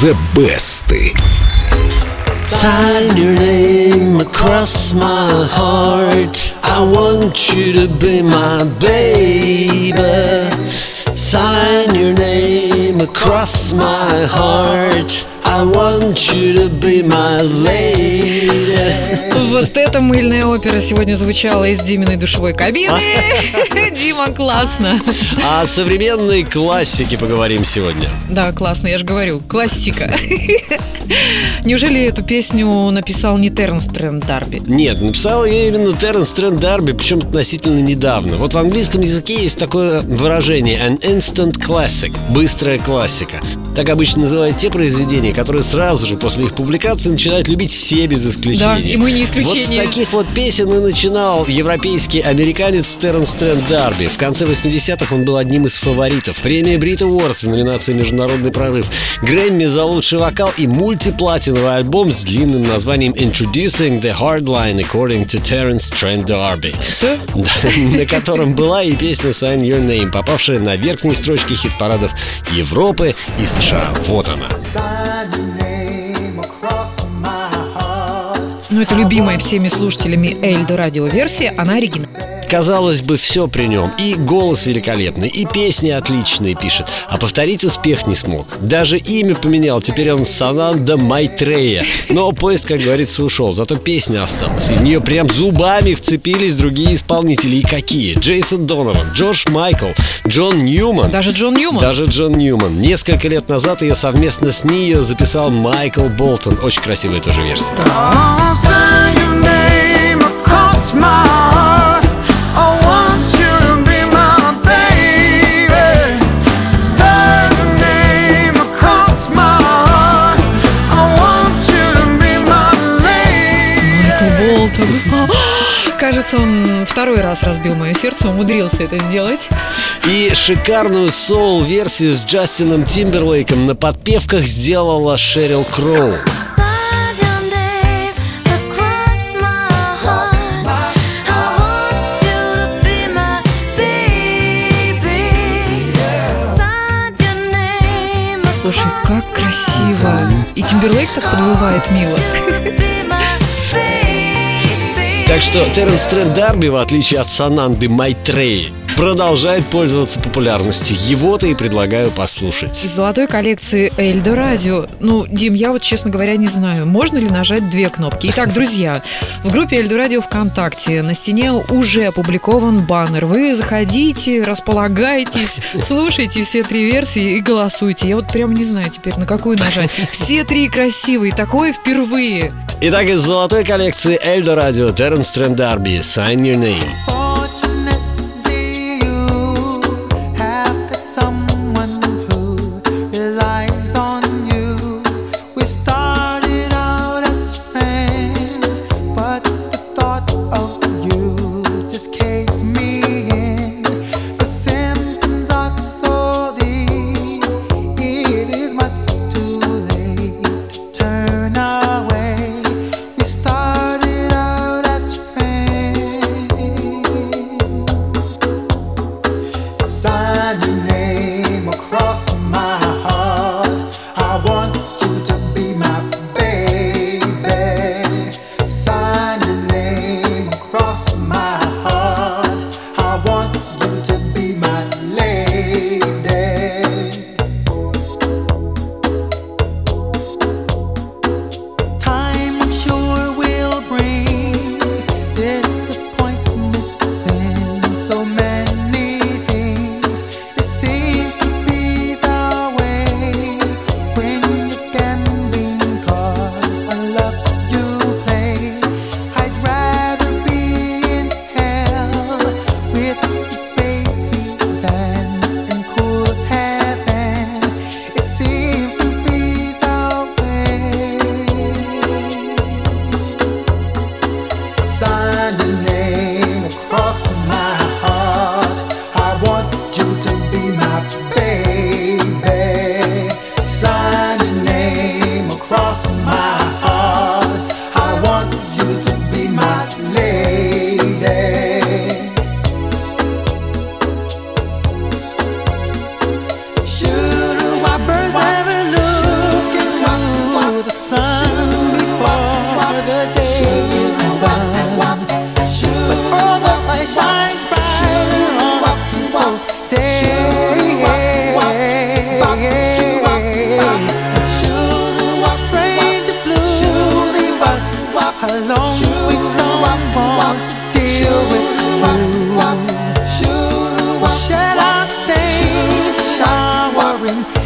The Best. Sign your name across my heart. I want you to be my baby. Sign your name across my heart. I want you to be my lady. Вот эта мыльная опера сегодня звучала из Диминой душевой кабины. Дима, классно. О современной классике поговорим сегодня. Да, классно, я же говорю, классика. Неужели эту песню написал не Тернс Трент Дарби? Нет, написал я именно Терренс Трент Дарби, причем относительно недавно. Вот в английском языке есть такое выражение «an instant classic» — быстрая классика. Так обычно называют те произведения, которые сразу же после их публикации начинают любить все без исключения. Да, и мы не исключение. Вот с таких вот песен и начинал европейский американец Терренс Трент Дарби. В конце 80-х он был одним из фаворитов. Премия Брита Уорс в номинации «Международный прорыв», Грэмми за лучший вокал и мультиплатиновый альбом с длинным названием «Introducing the Hardline According to Terrence Trent D'Arby», Все? на котором была и песня «Sign Your Name», попавшая на верхние строчки хит-парадов Европы и США. Вот она. Ну, это любимая всеми слушателями Эльдо радиоверсия, она оригинальная. Казалось бы, все при нем. И голос великолепный, и песни отличные пишет. А повторить успех не смог. Даже имя поменял. Теперь он Сананда Майтрея. Но поезд, как говорится, ушел. Зато песня осталась. И в нее прям зубами вцепились другие исполнители. И какие? Джейсон Донован, Джордж Майкл, Джон Ньюман. Даже Джон Ньюман. Даже Джон Ньюман. Несколько лет назад ее совместно с ней записал Майкл Болтон. Очень красивая тоже версия. Sign your name across my Кажется, он второй раз разбил мое сердце, умудрился это сделать. И шикарную соул-версию с Джастином Тимберлейком на подпевках сделала Шерил Кроу. Слушай, как красиво. И Тимберлейк так подвывает мило. Так что Терренс Трент Дарби, в отличие от Сананды Майтреи, продолжает пользоваться популярностью. Его-то и предлагаю послушать. Из золотой коллекции Эльдо Радио. Ну, Дим, я вот, честно говоря, не знаю, можно ли нажать две кнопки. Итак, друзья, в группе Эльдо Радио ВКонтакте на стене уже опубликован баннер. Вы заходите, располагайтесь, слушайте все три версии и голосуйте. Я вот прям не знаю теперь, на какую нажать. Все три красивые, такое впервые. Итак, из золотой коллекции Эльдо Радио Терренс Трент Дарби «Sign Your Name». loving